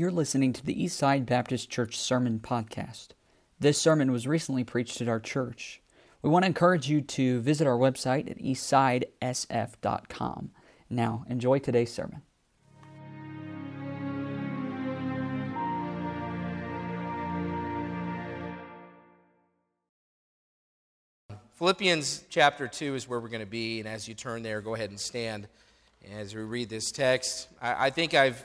You're listening to the Eastside Baptist Church Sermon Podcast. This sermon was recently preached at our church. We want to encourage you to visit our website at eastsidesf.com. Now, enjoy today's sermon. Philippians chapter 2 is where we're going to be, and as you turn there, go ahead and stand as we read this text. I, I think I've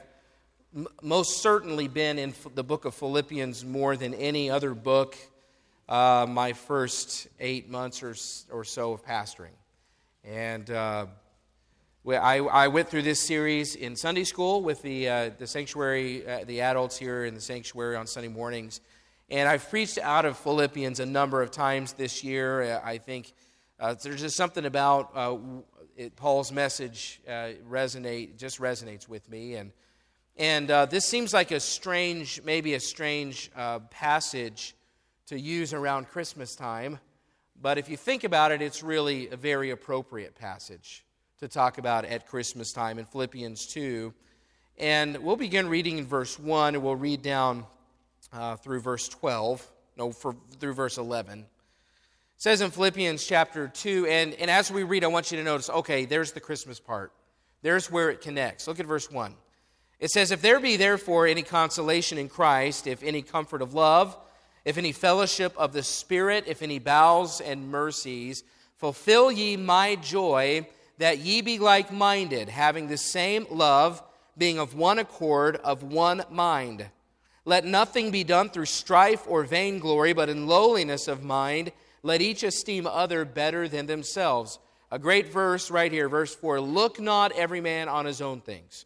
m- most certainly been in the book of Philippians more than any other book uh, my first eight months or, or so of pastoring. And uh, I, I, went through this series in Sunday school with the, uh, the sanctuary, uh, the adults here in the sanctuary on Sunday mornings. And I've preached out of Philippians a number of times this year. I think uh, there's just something about uh, it, Paul's message uh, resonate just resonates with me, and and uh, this seems like a strange, maybe a strange uh, passage to use around Christmas time, but if you think about it, it's really a very appropriate passage to talk about at Christmas time in Philippians two, and we'll begin reading in verse one, and we'll read down uh, through verse twelve, no, for, through verse eleven. It says in Philippians chapter 2, and, and as we read, I want you to notice okay, there's the Christmas part. There's where it connects. Look at verse 1. It says, If there be therefore any consolation in Christ, if any comfort of love, if any fellowship of the Spirit, if any bowels and mercies, fulfill ye my joy, that ye be like minded, having the same love, being of one accord, of one mind. Let nothing be done through strife or vainglory, but in lowliness of mind let each esteem other better than themselves. A great verse right here, verse 4 Look not every man on his own things,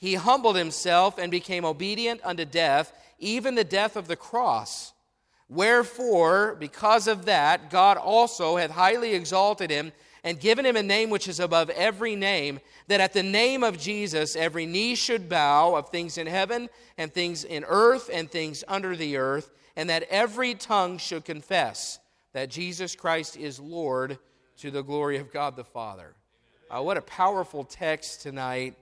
he humbled himself and became obedient unto death, even the death of the cross. Wherefore, because of that, God also hath highly exalted him and given him a name which is above every name, that at the name of Jesus every knee should bow of things in heaven and things in earth and things under the earth, and that every tongue should confess that Jesus Christ is Lord to the glory of God the Father. Uh, what a powerful text tonight.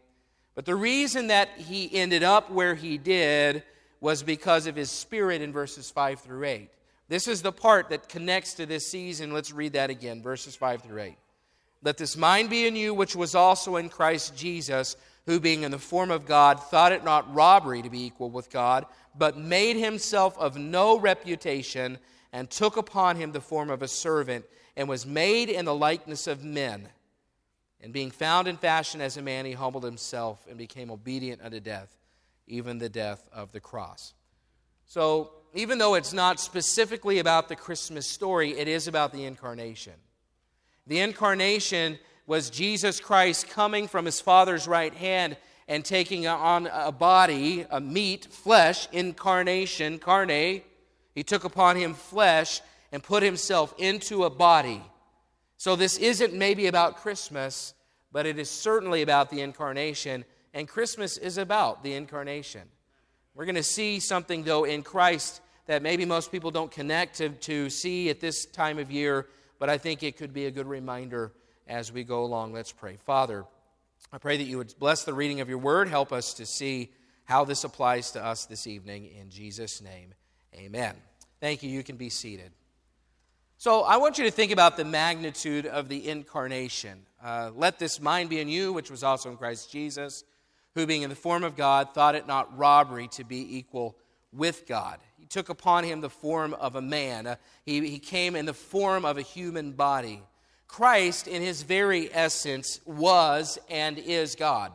But the reason that he ended up where he did was because of his spirit in verses 5 through 8. This is the part that connects to this season. Let's read that again, verses 5 through 8. Let this mind be in you, which was also in Christ Jesus, who, being in the form of God, thought it not robbery to be equal with God, but made himself of no reputation, and took upon him the form of a servant, and was made in the likeness of men. And being found in fashion as a man, he humbled himself and became obedient unto death, even the death of the cross. So, even though it's not specifically about the Christmas story, it is about the incarnation. The incarnation was Jesus Christ coming from his Father's right hand and taking on a body, a meat, flesh, incarnation, carne. He took upon him flesh and put himself into a body so this isn't maybe about Christmas, but it is certainly about the incarnation, and Christmas is about the incarnation. We're going to see something, though, in Christ that maybe most people don't connect to, to see at this time of year, but I think it could be a good reminder as we go along. Let's pray. Father, I pray that you would bless the reading of your word, help us to see how this applies to us this evening. In Jesus' name, amen. Thank you. You can be seated. So I want you to think about the magnitude of the incarnation. Uh, Let this mind be in you, which was also in Christ Jesus, who, being in the form of God, thought it not robbery to be equal with God. He took upon him the form of a man, uh, he, he came in the form of a human body. Christ, in his very essence, was and is God.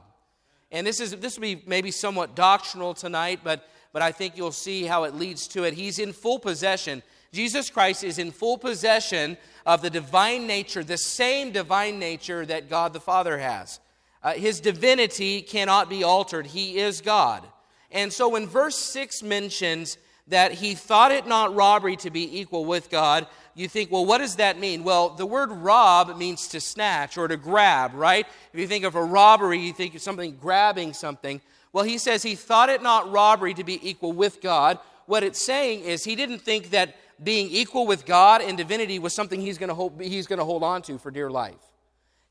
And this, is, this will be maybe somewhat doctrinal tonight, but, but I think you'll see how it leads to it. He's in full possession Jesus Christ is in full possession of the divine nature, the same divine nature that God the Father has. Uh, his divinity cannot be altered, He is God. And so when verse 6 mentions that he thought it not robbery to be equal with God, you think, well, what does that mean? Well, the word rob means to snatch or to grab, right? If you think of a robbery, you think of something grabbing something. Well, he says he thought it not robbery to be equal with God. What it's saying is he didn't think that being equal with God and divinity was something he's going to hold, he's going to hold on to for dear life.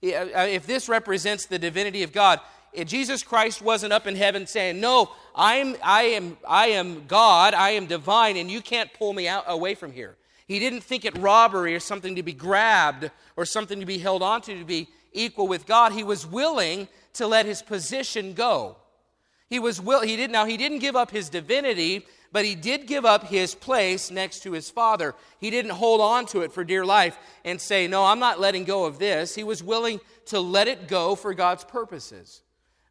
Uh, if this represents the divinity of God, Jesus Christ wasn't up in heaven saying, "No, I'm, I am, I am God. I am divine, and you can't pull me out away from here." He didn't think it robbery or something to be grabbed or something to be held onto to be equal with God. He was willing to let his position go. He was will. He didn't now. He didn't give up his divinity, but he did give up his place next to his father. He didn't hold on to it for dear life and say, "No, I'm not letting go of this." He was willing to let it go for God's purposes.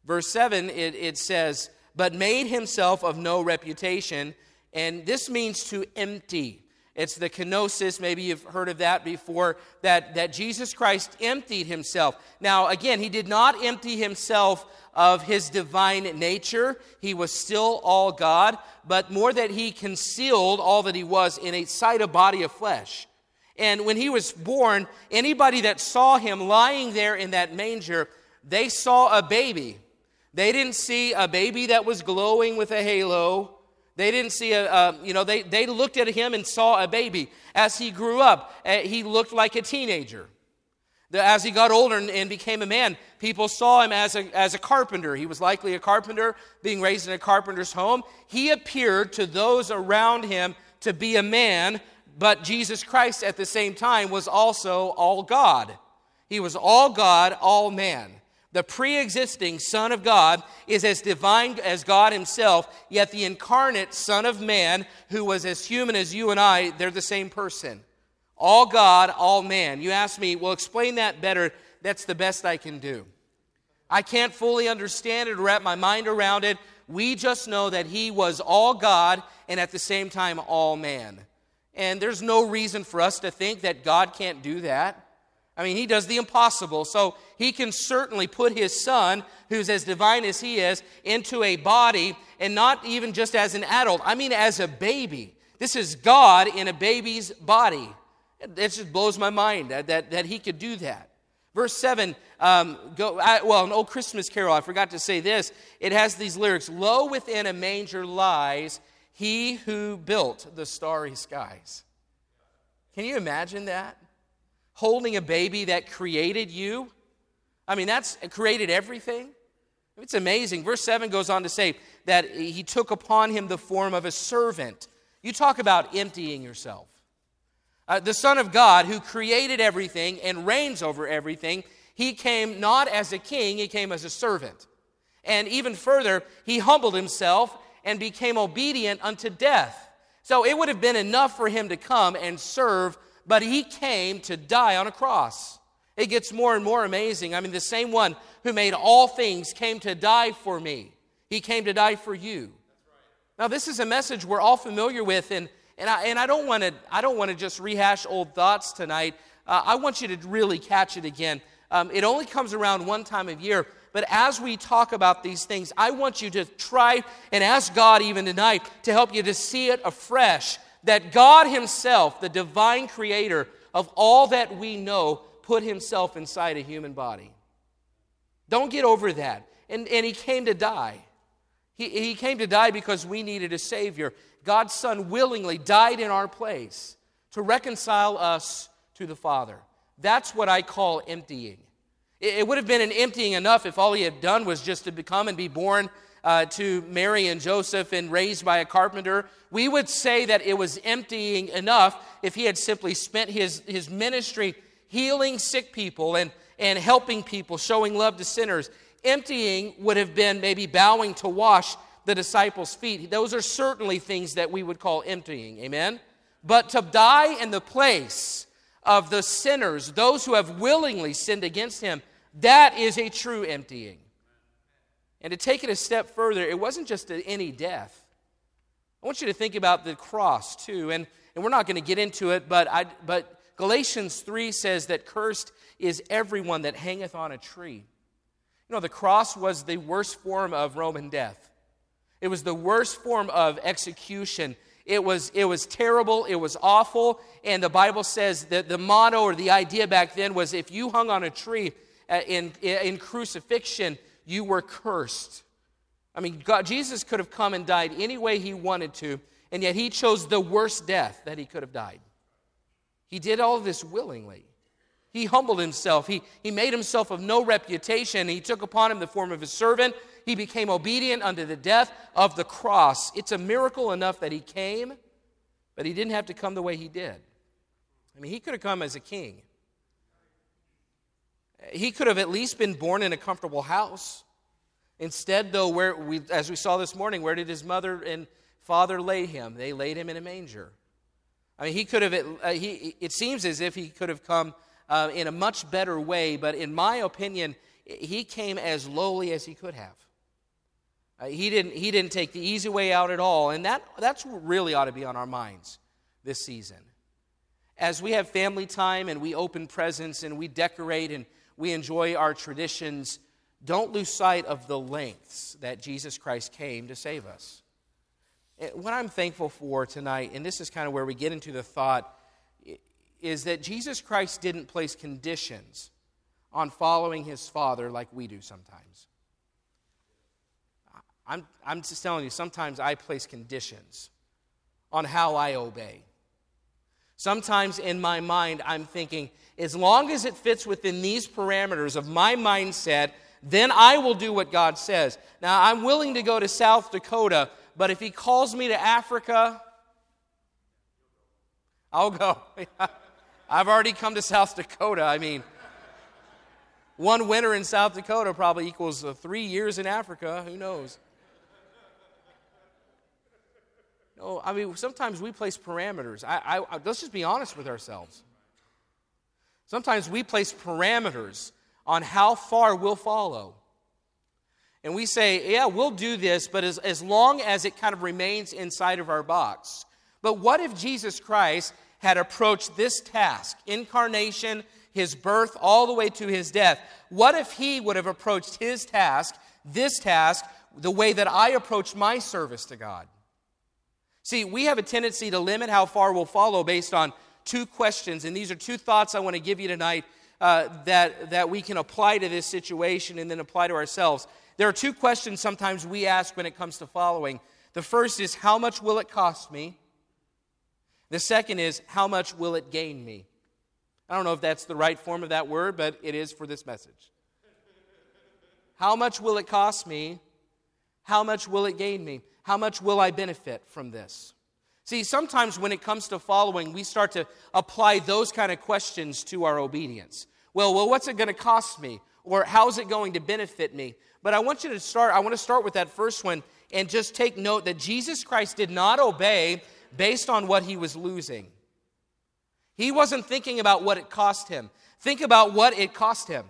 Verse 7, it, it says, But made himself of no reputation. And this means to empty. It's the kenosis, maybe you've heard of that before, that, that Jesus Christ emptied himself. Now, again, he did not empty himself of his divine nature. He was still all God, but more that he concealed all that he was in a sight of body of flesh. And when he was born, anybody that saw him lying there in that manger, they saw a baby. They didn't see a baby that was glowing with a halo. They didn't see a, you know, they, they looked at him and saw a baby. As he grew up, uh, he looked like a teenager. As he got older and, became a man, people saw him as a, as a carpenter. He was likely a carpenter, being raised in a carpenter's home. He appeared to those around him to be a man, but Jesus Christ at the same time was also all God. He was all God, all man the pre existing Son of God, is as divine as God Himself, yet the incarnate Son of Man, who was as human as you and I, they're the same person. All God, all man. You ask me, well, explain that better. That's the best I can do. I can't fully understand it or wrap my mind around it. We just know that He was all God and at the same time all man. And there's no reason for us to think that God can't do that. I mean, he does the impossible. So he can certainly put his son, who's as divine as he is, into a body, and not even just as an adult. I mean, as a baby. This is God in a baby's body. It just blows my mind that, that, that he could do that. Verse 7, um, go, I, well, an old Christmas carol, I forgot to say this. It has these lyrics Lo within a manger lies he who built the starry skies. Can you imagine that? Holding a baby that created you. I mean, that's created everything. It's amazing. Verse 7 goes on to say that he took upon him the form of a servant. You talk about emptying yourself. Uh, the Son of God, who created everything and reigns over everything, he came not as a king, he came as a servant. And even further, he humbled himself and became obedient unto death. So it would have been enough for him to come and serve but he came to die on a cross. It gets more and more amazing. I mean, the same one who made all things came to die for me. He came to die for you. Now, this is a message we're all familiar with, and, and, I, and I don't want to I don't want to just rehash old thoughts tonight. Uh, I want you to really catch it again. Um, it only comes around one time of year, but as we talk about these things, I want you to try and ask God even tonight to help you to see it afresh that God Himself, the divine creator of all that we know, put Himself inside a human body. Don't get over that. And, and He came to die. He, he came to die because we needed a Savior. God's Son willingly died in our place to reconcile us to the Father. That's what I call emptying. It, it would have been an emptying enough if all He had done was just to become and be born uh, to Mary and Joseph and raised by a carpenter, we would say that it was emptying enough if he had simply spent his, his ministry healing sick people and, and helping people, showing love to sinners. Emptying would have been maybe bowing to wash the disciples' feet. Those are certainly things that we would call emptying. Amen? But to die in the place of the sinners, those who have willingly sinned against him, that is a true emptying. And to take it a step further, it wasn't just any death. I want you to think about the cross too. And, and we're not going to get into it, but, I, but Galatians 3 says that cursed is everyone that hangeth on a tree. You know, the cross was the worst form of Roman death, it was the worst form of execution. It was, it was terrible, it was awful, and the Bible says that the motto or the idea back then was if you hung on a tree uh, in, in crucifixion, you were cursed. I mean, God, Jesus could have come and died any way he wanted to, and yet he chose the worst death that he could have died. He did all this willingly. He humbled himself. He, he made himself of no reputation. He took upon him the form of a servant. He became obedient unto the death of the cross. It's a miracle enough that he came, but he didn't have to come the way he did. I mean, he could have come as a king. He could have at least been born in a comfortable house. Instead, though, where we, as we saw this morning, where did his mother and father lay him? They laid him in a manger. I mean, he could have, uh, he, it seems as if he could have come uh, in a much better way, but in my opinion, he came as lowly as he could have. Uh, he, didn't, he didn't take the easy way out at all, and that, that's really ought to be on our minds this season. As we have family time and we open presents and we decorate and we enjoy our traditions, don't lose sight of the lengths that Jesus Christ came to save us. What I'm thankful for tonight, and this is kind of where we get into the thought is that Jesus Christ didn't place conditions on following his Father like we do sometimes. I'm, I'm just telling you, sometimes I place conditions on how I obey. Sometimes in my mind, I'm thinking, as long as it fits within these parameters of my mindset, then I will do what God says. Now, I'm willing to go to South Dakota, but if He calls me to Africa, I'll go. I've already come to South Dakota. I mean, one winter in South Dakota probably equals uh, three years in Africa. Who knows? No, I mean, sometimes we place parameters. I, I, let's just be honest with ourselves. Sometimes we place parameters on how far we'll follow. And we say, yeah, we'll do this, but as, as long as it kind of remains inside of our box. But what if Jesus Christ had approached this task, incarnation, his birth, all the way to his death, what if he would have approached his task, this task, the way that I approach my service to God? See, we have a tendency to limit how far we'll follow based on two questions, and these are two thoughts I want to give you tonight uh, that, that we can apply to this situation and then apply to ourselves. There are two questions sometimes we ask when it comes to following. The first is, How much will it cost me? The second is, how much will it gain me? I don't know if that's the right form of that word, but it is for this message. How much will it cost me? How much will it gain me? How much will I benefit from this? See, sometimes when it comes to following, we start to apply those kind of questions to our obedience. Well, well, what's it going to cost me? Or how's it going to benefit me? But I want you to start, I want to start with that first one and just take note that Jesus Christ did not obey based on what he was losing. He wasn't thinking about what it cost him. Think about what it cost him.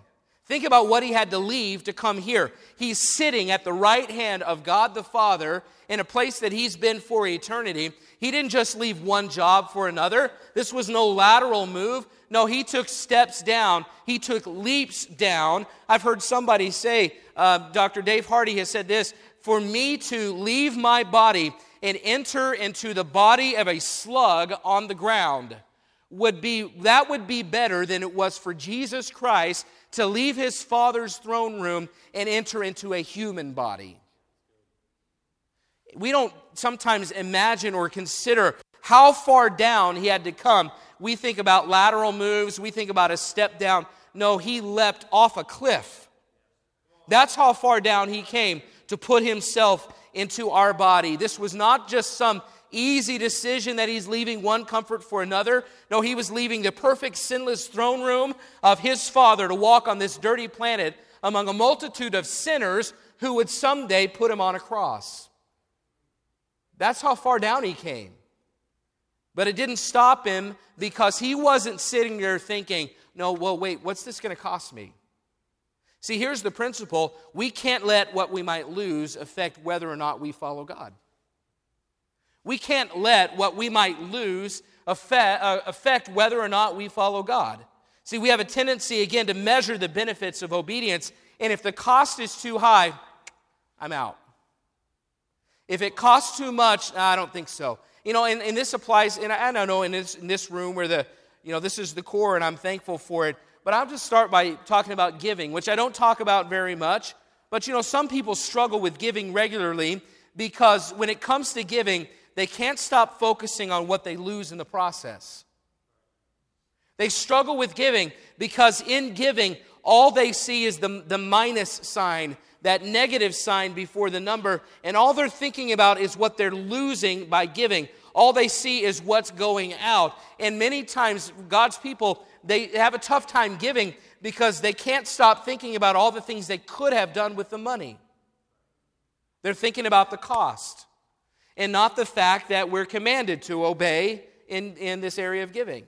Think about what he had to leave to come here. He's sitting at the right hand of God the Father in a place that he's been for eternity. He didn't just leave one job for another. This was no lateral move. No, he took steps down. He took leaps down. I've heard somebody say, uh, Dr. Dave Hardy has said this for me to leave my body and enter into the body of a slug on the ground would be that would be better than it was for Jesus Christ to leave his father's throne room and enter into a human body. We don't sometimes imagine or consider how far down he had to come. We think about lateral moves, we think about a step down. No, he leapt off a cliff. That's how far down he came to put himself into our body. This was not just some easy decision that he's leaving one comfort for another. No, he was leaving the perfect, sinless throne room of his Father to walk on this dirty planet among a multitude of sinners who would someday put him on a cross. That's how far down he came. But it didn't stop him because he wasn't sitting there thinking, no, well, wait, what's this going to cost me? See, here's the principle we can't let what we might lose affect whether or not we follow God. We can't let what we might lose affect, uh, affect whether or not we follow God. See, we have a tendency, again, to measure the benefits of obedience, and if the cost is too high, I'm out. If it costs too much, I don't think so. You know, and, and this applies, and I, I don't know, in this, in this room where the, you know, this is the core and I'm thankful for it. But I'll just start by talking about giving, which I don't talk about very much. But you know, some people struggle with giving regularly because when it comes to giving, they can't stop focusing on what they lose in the process. They struggle with giving because in giving, all they see is the, the minus sign, that negative sign before the number, and all they're thinking about is what they're losing by giving. All they see is what's going out. And many times, God's people, they have a tough time giving because they can't stop thinking about all the things they could have done with the money. They're thinking about the cost and not the fact that we're commanded to obey in, in this area of giving.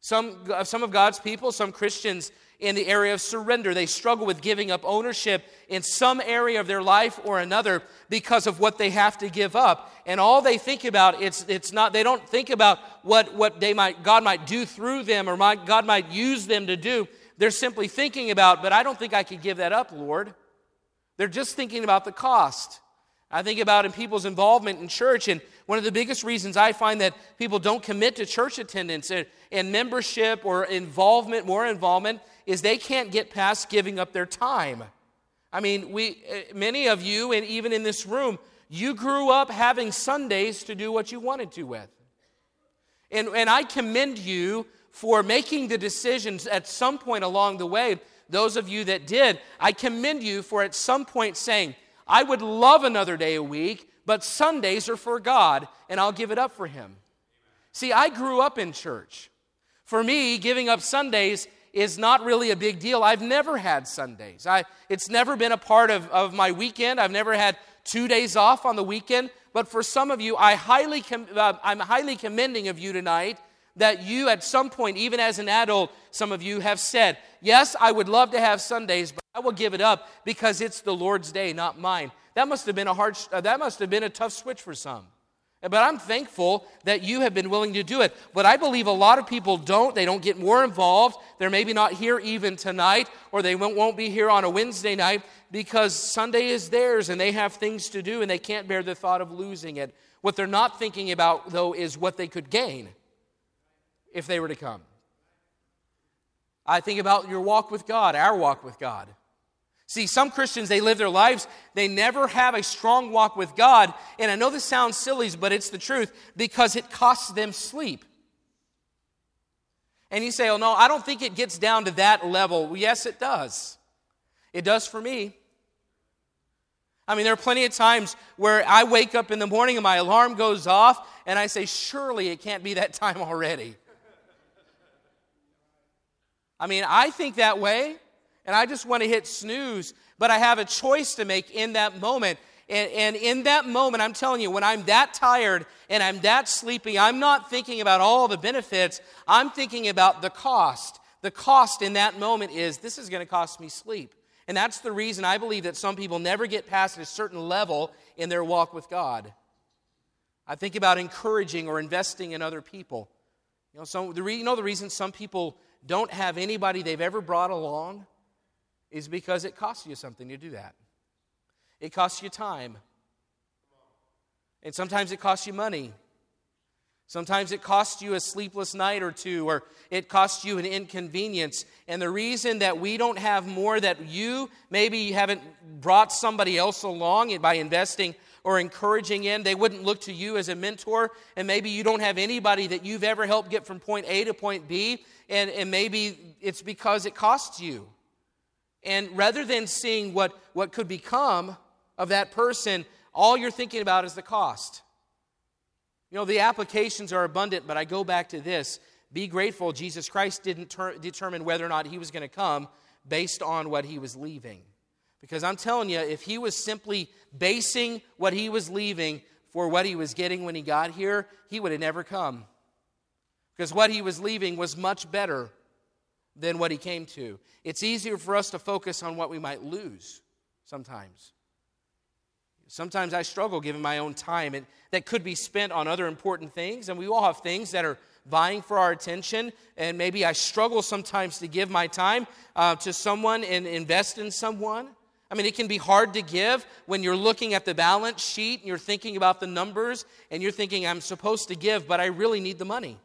Some, some of God's people, some Christians in the area of surrender, they struggle with giving up ownership in some area of their life or another because of what they have to give up. And all they think about, it's, it's not, they don't think about what, what they might, God might do through them or might, God might use them to do. They're simply thinking about, but I don't think I could give that up, Lord. They're just thinking about the cost. I think about in people's involvement in church, and one of the biggest reasons I find that people don't commit to church attendance and, and membership or involvement, more involvement, is they can't get past giving up their time. I mean, we, eh, many of you, and even in this room, you grew up having Sundays to do what you wanted to with. And, and I commend you for making the decisions at some point along the way. Those of you that did, I commend you for at some point saying, I would love another day a week, but Sundays are for God, and I'll give it up for Him. See, I grew up in church. For me, giving up Sundays is not really a big deal. I've never had Sundays. I, it's never been a part of, of my weekend. I've never had two days off on the weekend. But for some of you, I highly com- uh, I'm highly commending of you tonight that you, at some point, even as an adult, some of you have said, Yes, I would love to have Sundays, but I will give it up because it's the Lord's day, not mine. That must have been a hard, uh, that must have been a tough switch for some. But I'm thankful that you have been willing to do it. But I believe a lot of people don't. They don't get more involved. They're maybe not here even tonight, or they won't be here on a Wednesday night because Sunday is theirs and they have things to do and they can't bear the thought of losing it. What they're not thinking about, though, is what they could gain if they were to come. I think about your walk with God, our walk with God. See, some Christians, they live their lives, they never have a strong walk with God. And I know this sounds silly, but it's the truth because it costs them sleep. And you say, oh, no, I don't think it gets down to that level. Well, yes, it does. It does for me. I mean, there are plenty of times where I wake up in the morning and my alarm goes off, and I say, surely it can't be that time already. I mean, I think that way, and I just want to hit snooze, but I have a choice to make in that moment. And, and, in that moment, I'm telling you, when I'm that tired and I'm that sleepy, I'm not thinking about all the benefits. I'm thinking about the cost. The cost in that moment is this is going to cost me sleep. And that's the reason I believe that some people never get past a certain level in their walk with God. I think about encouraging or investing in other people. You know, so the re- you know the reason some people don't have anybody they've ever brought along is because it costs you something to do that. It costs you time. And sometimes it costs you money. Sometimes it costs you a sleepless night or two, or it costs you an inconvenience. And the reason that we don't have more that you maybe haven't brought somebody else along by investing or encouraging in, they wouldn't look to you as a mentor. And maybe you don't have anybody that you've ever helped get from point A to point B and, and maybe it's because it costs you. And rather than seeing what, what could become of that person, all you're thinking about is the cost. You know, the applications are abundant, but I go back to this. Be grateful Jesus Christ didn't ter- determine whether or not he was going to come based on what he was leaving. Because I'm telling you, if he was simply basing what he was leaving for what he was getting when he got here, he would have never come because what he was leaving was much better than what he came to. It's easier for us to focus on what we might lose sometimes. Sometimes I struggle giving my own time and that could be spent on other important things, and we all have things that are vying for our attention. And maybe I struggle sometimes to give my time uh, to someone and invest in someone. I mean, it can be hard to give when you're looking at the balance sheet and you're thinking about the numbers and you're thinking, I'm supposed to give, but I really need the money.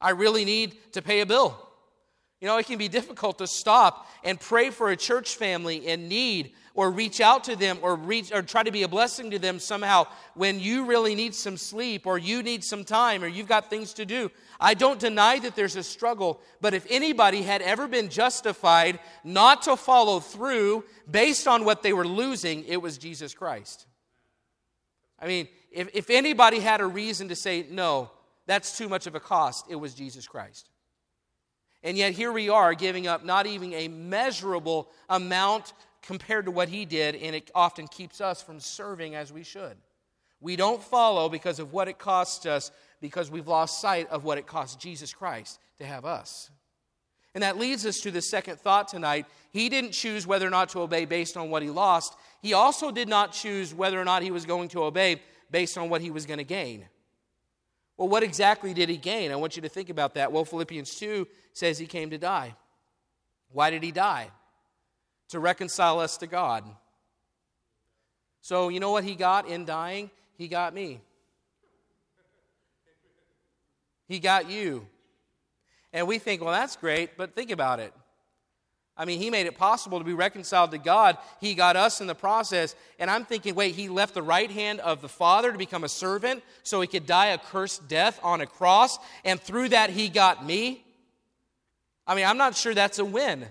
I really need to pay a bill. You know, it can be difficult to stop and pray for a church family in need or reach out to them or reach or try to be a blessing to them somehow when you really need some sleep or you need some time or you've got things to do. I don't deny that there's a struggle, but if anybody had ever been justified not to follow through based on what they were losing, it was Jesus Christ. I mean, if, if anybody had a reason to say, no, that's too much of a cost, it was Jesus Christ. And yet here we are giving up not even a measurable amount compared to what he did, and it often keeps us from serving as we should. We don't follow because of what it costs us, because we've lost sight of what it cost Jesus Christ to have us. And that leads us to the second thought tonight. He didn't choose whether or not to obey based on what he lost. He also did not choose whether or not he was going to obey based on what he was going to gain. Well, what exactly did he gain? I want you to think about that. Well, Philippians 2 says he came to die. Why did he die? to reconcile us to God. So, you know what he got in dying? He got me. He got you. And we think, well, that's great, but think about it. I mean, he made it possible to be reconciled to God. He got us in the process. And I'm thinking, wait, he left the right hand of the Father to become a servant so he could die a cursed death on a cross. And through that, he got me. I mean, I'm not sure that's a win.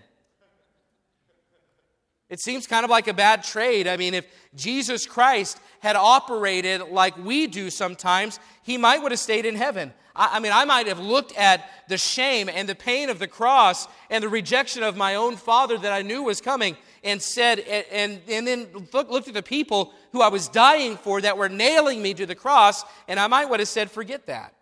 It seems kind of like a bad trade. I mean, if Jesus Christ had operated like we do sometimes, he might would have stayed in heaven. I, I, mean, I might have looked at the shame and the pain of the cross and the rejection of my own father that I knew was coming and said, and, and, then look, looked at the people who I was dying for that were nailing me to the cross, and I might would have said, forget that.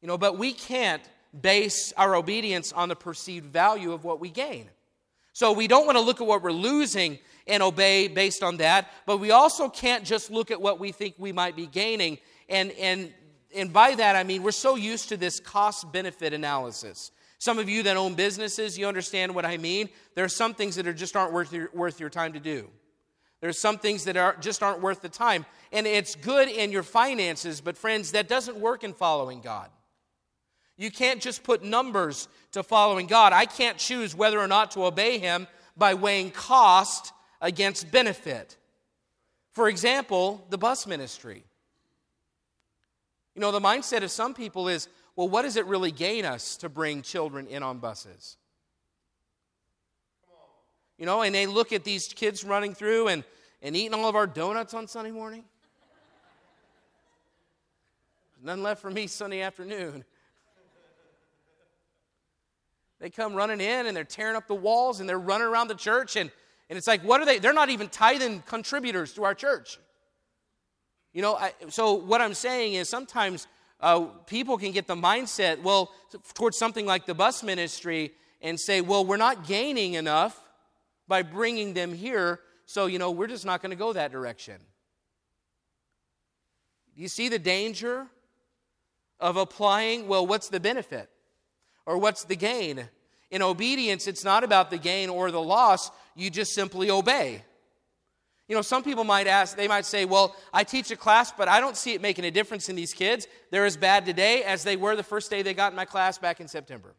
You know, but we can't base our obedience on the perceived value of what we gain. So we don't want to look at what we're losing and obey based on that, but we also can't just look at what we think we might be gaining. And, and, and by that, I mean we're so used to this cost benefit analysis. Some of you that own businesses, you understand what I mean. There are some things that are just aren't worth your, worth your time to do. There's some things that are, just aren't worth the time. And it's good in your finances, but friends, that doesn't work in following God. You can't just put numbers to following God. I can't choose whether or not to obey Him by weighing cost against benefit. For example, the bus ministry. You know, the mindset of some people is well, what does it really gain us to bring children in on buses? You know, and they look at these kids running through and, and eating all of our donuts on Sunday morning. None left for me Sunday afternoon. They come running in and they're tearing up the walls and they're running around the church. And, and it's like, what are they? They're not even tithing contributors to our church. You know, I, so what I'm saying is sometimes uh, people can get the mindset, well, towards something like the bus ministry and say, well, we're not gaining enough by bringing them here, so, you know, we're just not going to go that direction. Do you see the danger of applying, well, what's the benefit? Or what's the gain? In obedience, it's not about the gain or the loss, you just simply obey. You know, some people might ask, they might say, Well, I teach a class, but I don't see it making a difference in these kids. They're as bad today as they were the first day they got in my class back in September.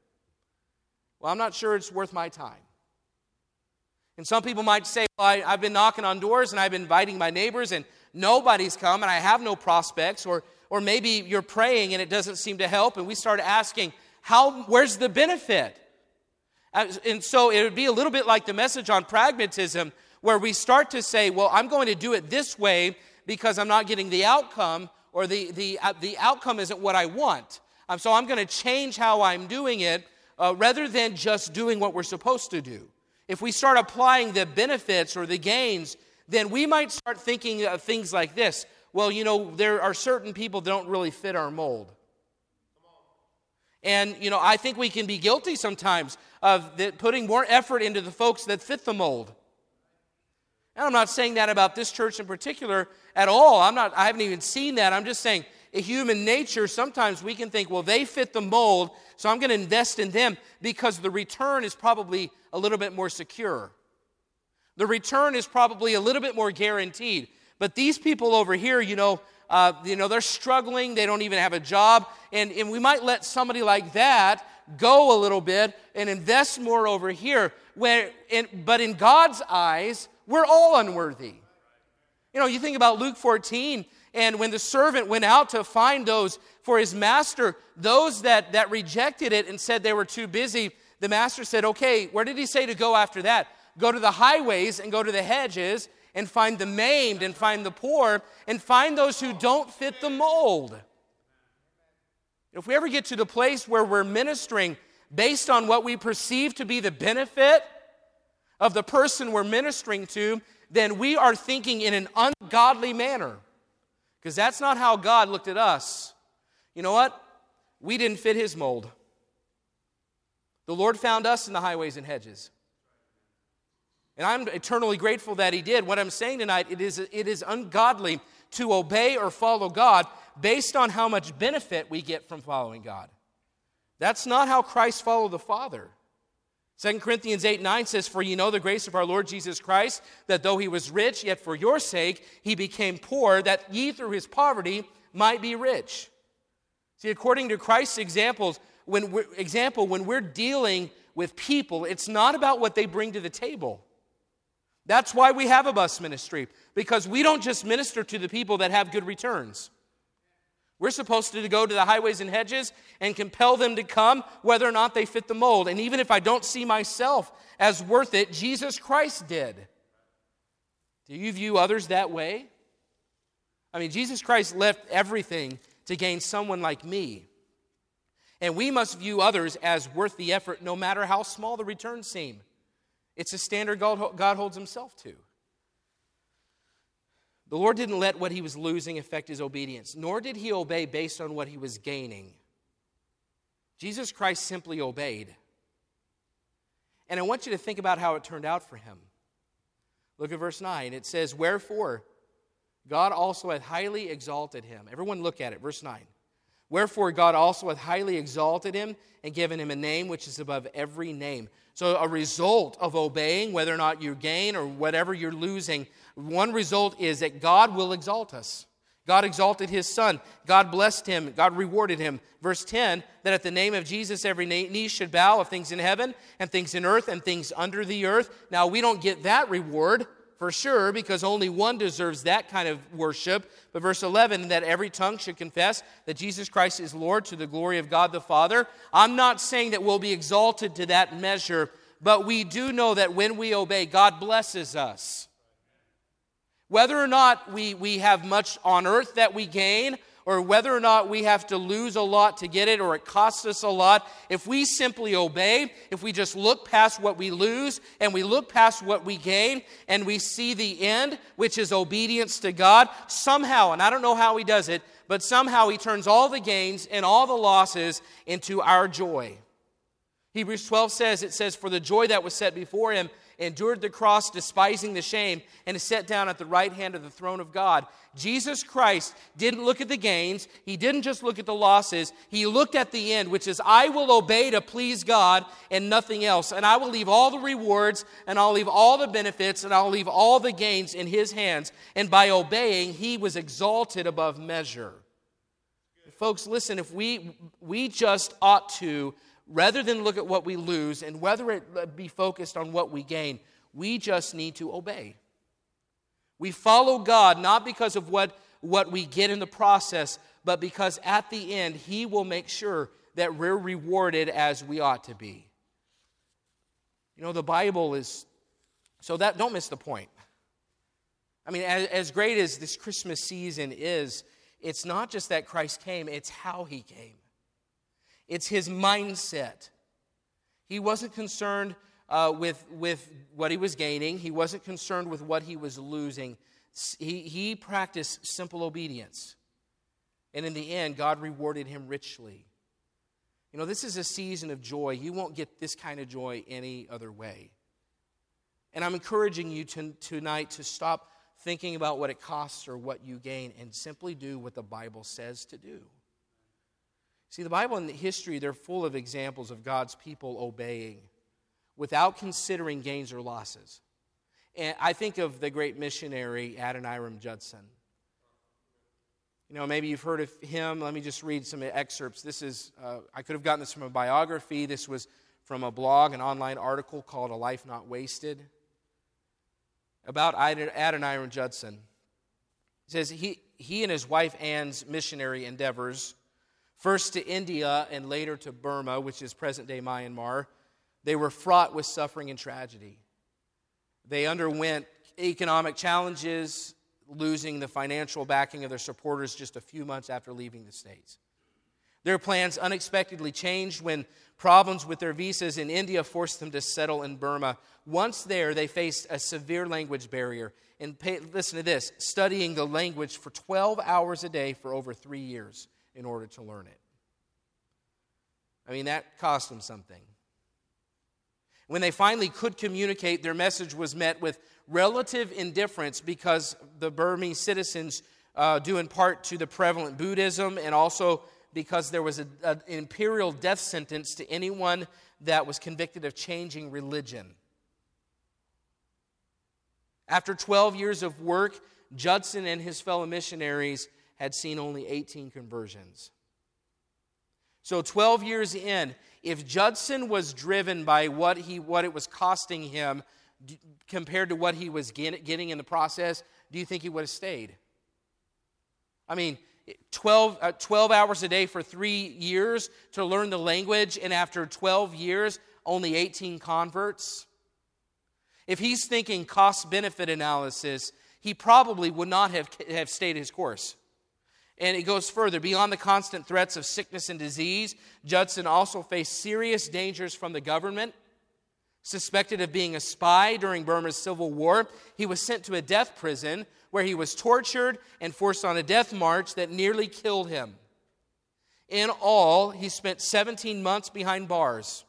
Well, I'm not sure it's worth my time. And some people might say, well, I, have been knocking on doors and I've been inviting my neighbors and nobody's come and I have no prospects. Or, or maybe you're praying and it doesn't seem to help. And we start asking, how, where's the benefit? And so it would be a little bit like the message on pragmatism, where we start to say, well, I'm going to do it this way because I'm not getting the outcome, or the, the, uh, the outcome isn't what I want. Um, so I'm going to change how I'm doing it uh, rather than just doing what we're supposed to do. If we start applying the benefits or the gains, then we might start thinking of things like this. Well, you know, there are certain people that don't really fit our mold. And, you know, I think we can be guilty sometimes of the, putting more effort into the folks that fit the mold. And I'm not saying that about this church in particular at all. I'm not, I haven't even seen that. I'm just saying, in human nature, sometimes we can think, well, they fit the mold, so I'm going to invest in them because the return is probably a little bit more secure. The return is probably a little bit more guaranteed. But these people over here, you know, uh, you know, they're struggling. They don't even have a job. And, and we might let somebody like that go a little bit and invest more over here. Where, in, but in God's eyes, we're all unworthy. You know, you think about Luke 14, and when the servant went out to find those for his master, those that, that rejected it and said they were too busy, the master said, Okay, where did he say to go after that? Go to the highways and go to the hedges and find the maimed and find the poor and find those who don't fit the mold. If we ever get to the place where we're ministering based on what we perceive to be the benefit of the person we're ministering to, then we are thinking in an ungodly manner. Because that's not how God looked at us. You know what? We didn't fit his mold. The Lord found us in the highways and hedges. And I'm eternally grateful that he did. What I'm saying tonight, it is, it is ungodly to obey or follow God based on how much benefit we get from following God. That's not how Christ followed the Father. 2 Corinthians 8 9 says, For you know the grace of our Lord Jesus Christ, that though he was rich, yet for your sake he became poor, that ye through his poverty might be rich. See, according to Christ's examples, when example, when we're dealing with people, it's not about what they bring to the table. That's why we have a bus ministry, because we don't just minister to the people that have good returns. We're supposed to go to the highways and hedges and compel them to come whether or not they fit the mold. And even if I don't see myself as worth it, Jesus Christ did. Do you view others that way? I mean, Jesus Christ left everything to gain someone like me. And we must view others as worth the effort no matter how small the returns seem. It's a standard God holds himself to. The Lord didn't let what he was losing affect his obedience, nor did he obey based on what he was gaining. Jesus Christ simply obeyed. And I want you to think about how it turned out for him. Look at verse 9. It says, Wherefore, God also hath highly exalted him. Everyone look at it. Verse 9. Wherefore, God also hath highly exalted him and given him a name which is above every name. So, a result of obeying, whether or not you gain or whatever you're losing, one result is that God will exalt us. God exalted his son. God blessed him. God rewarded him. Verse 10 that at the name of Jesus, every knee should bow of things in heaven and things in earth and things under the earth. Now, we don't get that reward for sure because only one deserves that kind of worship. But verse 11 that every tongue should confess that Jesus Christ is Lord to the glory of God the Father. I'm not saying that we'll be exalted to that measure, but we do know that when we obey, God blesses us. Whether or not we, we have much on earth that we gain, or whether or not we have to lose a lot to get it, or it costs us a lot, if we simply obey, if we just look past what we lose and we look past what we gain and we see the end, which is obedience to God, somehow, and I don't know how He does it, but somehow He turns all the gains and all the losses into our joy. Hebrews 12 says, it says, For the joy that was set before Him, endured the cross, despising the shame, and is set down at the right hand of the throne of God. Jesus Christ didn't look at the gains, he didn't just look at the losses, he looked at the end, which is, I will obey to please God and nothing else. And I will leave all the rewards, and I'll leave all the benefits, and I'll leave all the gains in his hands. And by obeying, he was exalted above measure. Folks, listen, if we, we just ought to rather than look at what we lose and whether it be focused on what we gain, we just need to obey. We follow God not because of what, what we get in the process, but because at the end, He will make sure that we're rewarded as we ought to be. You know, the Bible is, so that, don't miss the point. I mean, as, as great as this Christmas season is, it's not just that Christ came, it's how He came. It's his mindset. He wasn't concerned uh, with, with what he was gaining, he wasn't concerned with what he was losing. He, he practiced simple obedience. And in the end, God rewarded him richly. You know, this is a season of joy. You won't get this kind of joy any other way. And I'm encouraging you to, tonight to stop thinking about what it costs or what you gain and simply do what the Bible says to do. See, the Bible and the history, they're full of examples of God's people obeying without considering gains or losses. And I think of the great missionary Adoniram Judson. You know, maybe you've heard of him. Let me just read some excerpts. This is, uh, I could have gotten this from a biography. This was from a blog, an online article called A Life Not Wasted about Adoniram Judson. It says he, he and his wife Anne's missionary endeavors, first to India and later to Burma, which is present day Myanmar, they were fraught with suffering and tragedy. They underwent economic challenges, losing the financial backing of their supporters just a few months after leaving the States. Their plans unexpectedly changed when problems with their visas in India forced them to settle in Burma. Once there, they faced a severe language barrier. And pay, listen to this studying the language for 12 hours a day for over three years in order to learn it. I mean, that cost them something. When they finally could communicate, their message was met with relative indifference because the Burmese citizens, uh, due in part to the prevalent Buddhism and also because there was an imperial death sentence to anyone that was convicted of changing religion. After 12 years of work, Judson and his fellow missionaries had seen only 18 conversions. So 12 years in, if Judson was driven by what, he, what it was costing him compared to what he was getting in the process, do you think he would have stayed? I mean, 12, uh, 12 hours a day for three years to learn the language, and after 12 years, only 18 converts. If he's thinking cost benefit analysis, he probably would not have, have stayed his course. And it goes further. Beyond the constant threats of sickness and disease, Judson also faced serious dangers from the government. Suspected of being a spy during Burma's civil war, he was sent to a death prison where he was tortured and forced on a death march that nearly killed him. In all, he spent 17 months behind bars.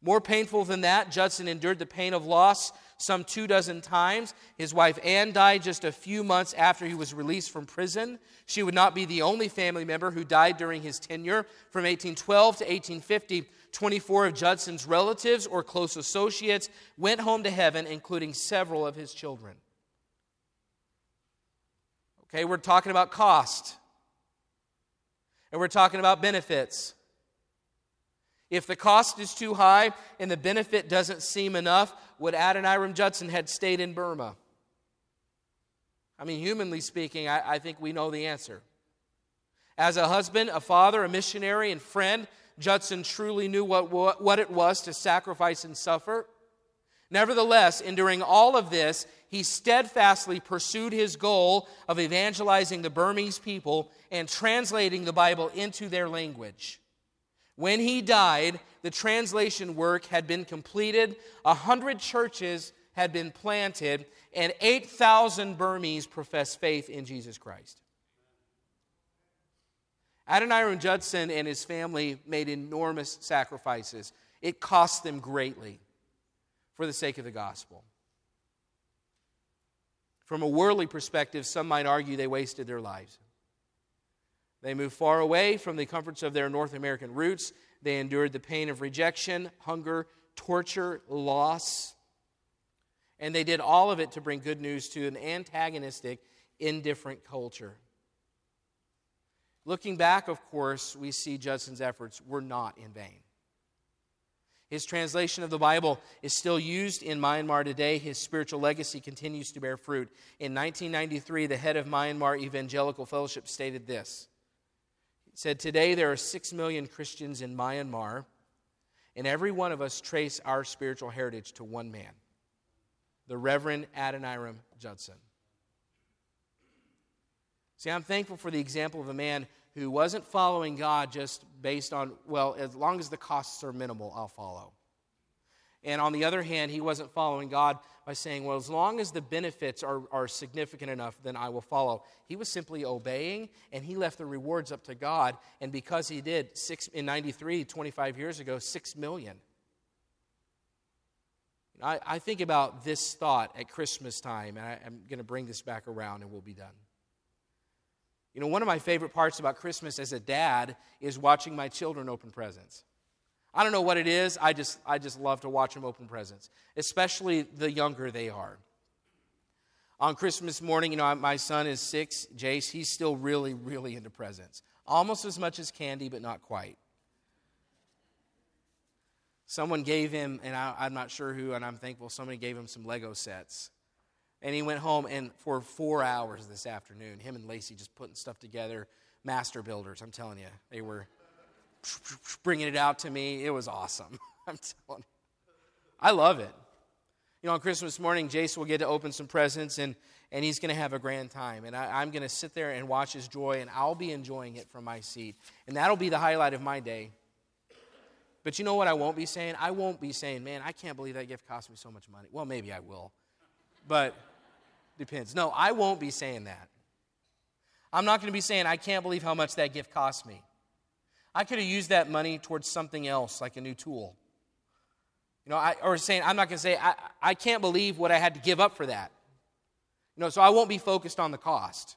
More painful than that, Judson endured the pain of loss some two dozen times. His wife Anne died just a few months after he was released from prison. She would not be the only family member who died during his tenure. From 1812 to 1850, 24 of Judson's relatives or close associates went home to heaven, including several of his children. Okay, we're talking about cost. And we're talking about benefits. If the cost is too high and the benefit doesn't seem enough, would Adoniram Judson had stayed in Burma? I mean, humanly speaking, I, I think we know the answer. As a husband, a father, a missionary, and friend, Judson truly knew what, what, what it was to sacrifice and suffer. Nevertheless, enduring all of this, he steadfastly pursued his goal of evangelizing the Burmese people and translating the Bible into their language. When he died, the translation work had been completed, a hundred churches had been planted, and 8,000 Burmese professed faith in Jesus Christ. Adoniram Judson and his family made enormous sacrifices. It cost them greatly for the sake of the gospel. From a worldly perspective, some might argue they wasted their lives. They moved far away from the comforts of their North American roots. They endured the pain of rejection, hunger, torture, loss. And they did all of it to bring good news to an antagonistic, indifferent culture. Looking back, of course, we see Judson's efforts were not in vain. His translation of the Bible is still used in Myanmar today. His spiritual legacy continues to bear fruit. In 1993, the head of Myanmar Evangelical Fellowship stated this. Said, Today there are six million Christians in Myanmar, and every one of us trace our spiritual heritage to one man, the Reverend Adoniram Judson. See, I'm thankful for the example of a man who wasn't following God just based on, well, as long as the costs are minimal, I'll follow. And on the other hand, he wasn't following God by saying, well, as long as the benefits are, are significant enough, then I will follow. He was simply obeying, and he left the rewards up to God. And because he did, six, in 93, 25 years ago, six million. I, I think about this thought at Christmas time, and I, I'm going to bring this back around and we'll be done. You know, one of my favorite parts about Christmas as a dad is watching my children open presents. I don't know what it is. I just, I just love to watch them open presents, especially the younger they are. On Christmas morning, you know, my son is six, Jace, he's still really, really into presents. Almost as much as candy, but not quite. Someone gave him, and I, am not sure who, and I'm thankful somebody gave him some Lego sets. And he went home, and for four hours this afternoon, him and Lacey just putting stuff together, master builders. I'm telling you, they were bringing it out to me. It was awesome. I'm telling you. I love it. You know, on Christmas morning, Jason will get to open some presents, and, and he's going to have a grand time. And I, I'm going to sit there and watch his joy, and I'll be enjoying it from my seat. And that'll be the highlight of my day. But you know what I won't be saying? I won't be saying, man, I can't believe that gift cost me so much money. Well, maybe I will. But depends. No, I won't be saying that. I'm not going to be saying, I can't believe how much that gift cost me. I could have used that money towards something else, like a new tool. You know, I, or saying, I'm not going to say, I, I can't believe what I had to give up for that. You know, so I won't be focused on the cost.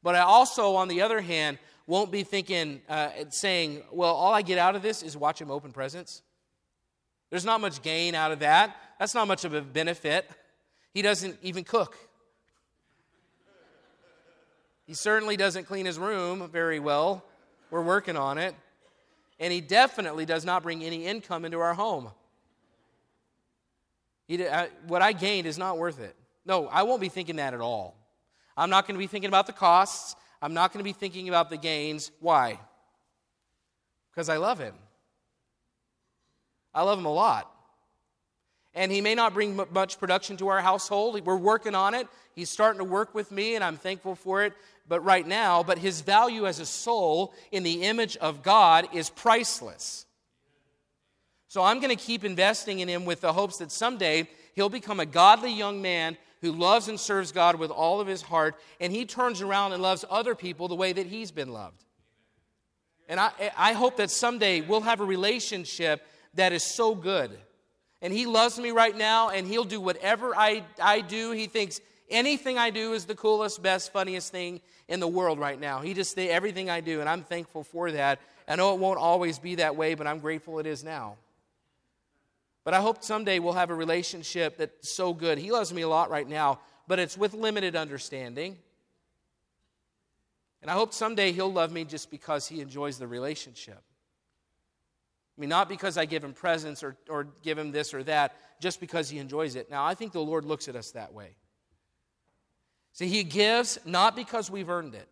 But I also, on the other hand, won't be thinking, uh, saying, well, all I get out of this is watch him open presents. There's not much gain out of that. That's not much of a benefit. He doesn't even cook. He certainly doesn't clean his room very well. We're working on it. And he definitely does not bring any income into our home. I, what I gained is not worth it. No, I won't be thinking that at all. I'm not going to be thinking about the costs. I'm not going to be thinking about the gains. Why? Because I love him. I love him a lot. And he may not bring much production to our household. We're working on it. He's starting to work with me, and I'm thankful for it. But right now, but his value as a soul in the image of God is priceless. So I'm going to keep investing in him with the hopes that someday he'll become a godly young man who loves and serves God with all of his heart, and he turns around and loves other people the way that he's been loved. And I, I hope that someday we'll have a relationship that is so good. And he loves me right now, and he'll do whatever I, I do. He thinks anything I do is the coolest, best, funniest thing in the world right now. He just thinks everything I do, and I'm thankful for that. I know it won't always be that way, but I'm grateful it is now. But I hope someday we'll have a relationship that's so good. He loves me a lot right now, but it's with limited understanding. And I hope someday he'll love me just because he enjoys the relationship. I mean, not because I give him presents or, or give him this or that, just because he enjoys it. Now, I think the Lord looks at us that way. See, he gives not because we've earned it,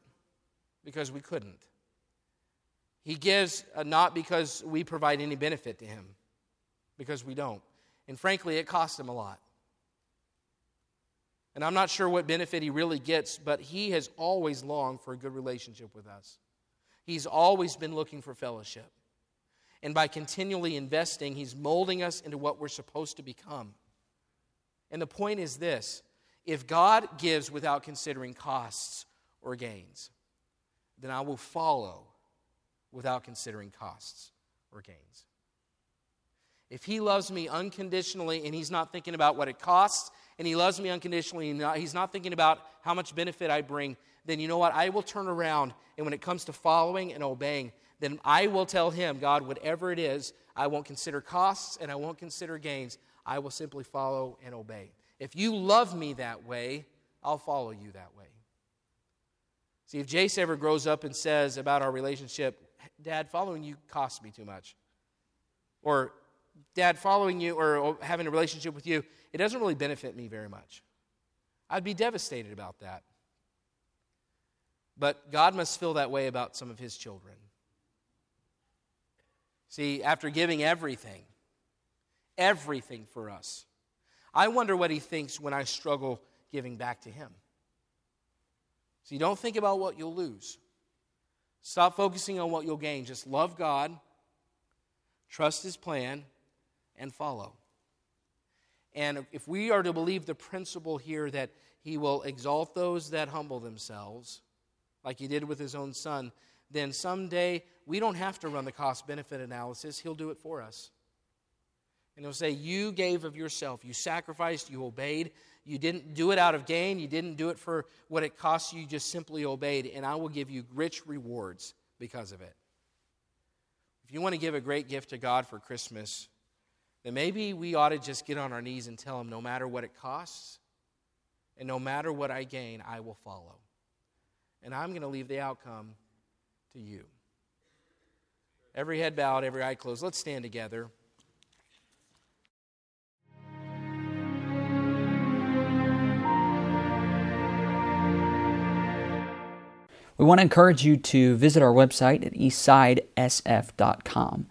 because we couldn't. He gives uh, not because we provide any benefit to him, because we don't. And frankly, it costs him a lot. And I'm not sure what benefit he really gets, but he has always longed for a good relationship with us. He's always been looking for fellowship. And by continually investing, he's molding us into what we're supposed to become. And the point is this if God gives without considering costs or gains, then I will follow without considering costs or gains. If he loves me unconditionally and he's not thinking about what it costs, and he loves me unconditionally and he's not thinking about how much benefit I bring, then you know what? I will turn around, and when it comes to following and obeying, then I will tell him, God, whatever it is, I won't consider costs and I won't consider gains. I will simply follow and obey. If you love me that way, I'll follow you that way. See, if Jace ever grows up and says about our relationship, Dad, following you costs me too much, or dad following you or having a relationship with you, it doesn't really benefit me very much. I'd be devastated about that. But God must feel that way about some of his children. See, after giving everything, everything for us, I wonder what he thinks when I struggle giving back to him. See, don't think about what you'll lose. Stop focusing on what you'll gain. Just love God, trust his plan, and follow. And if we are to believe the principle here that he will exalt those that humble themselves, like he did with his own son, then someday we don't have to run the cost benefit analysis. He'll do it for us. And he'll say, You gave of yourself, you sacrificed, you obeyed. You didn't do it out of gain, you didn't do it for what it costs you, you just simply obeyed, and I will give you rich rewards because of it. If you want to give a great gift to God for Christmas, then maybe we ought to just get on our knees and tell him no matter what it costs, And no matter what I gain, I will follow. And I'm going to leave the outcome to you. Every head bowed, every eye closed. Let's stand together. We want to encourage you to visit our website at eastsidesf.com.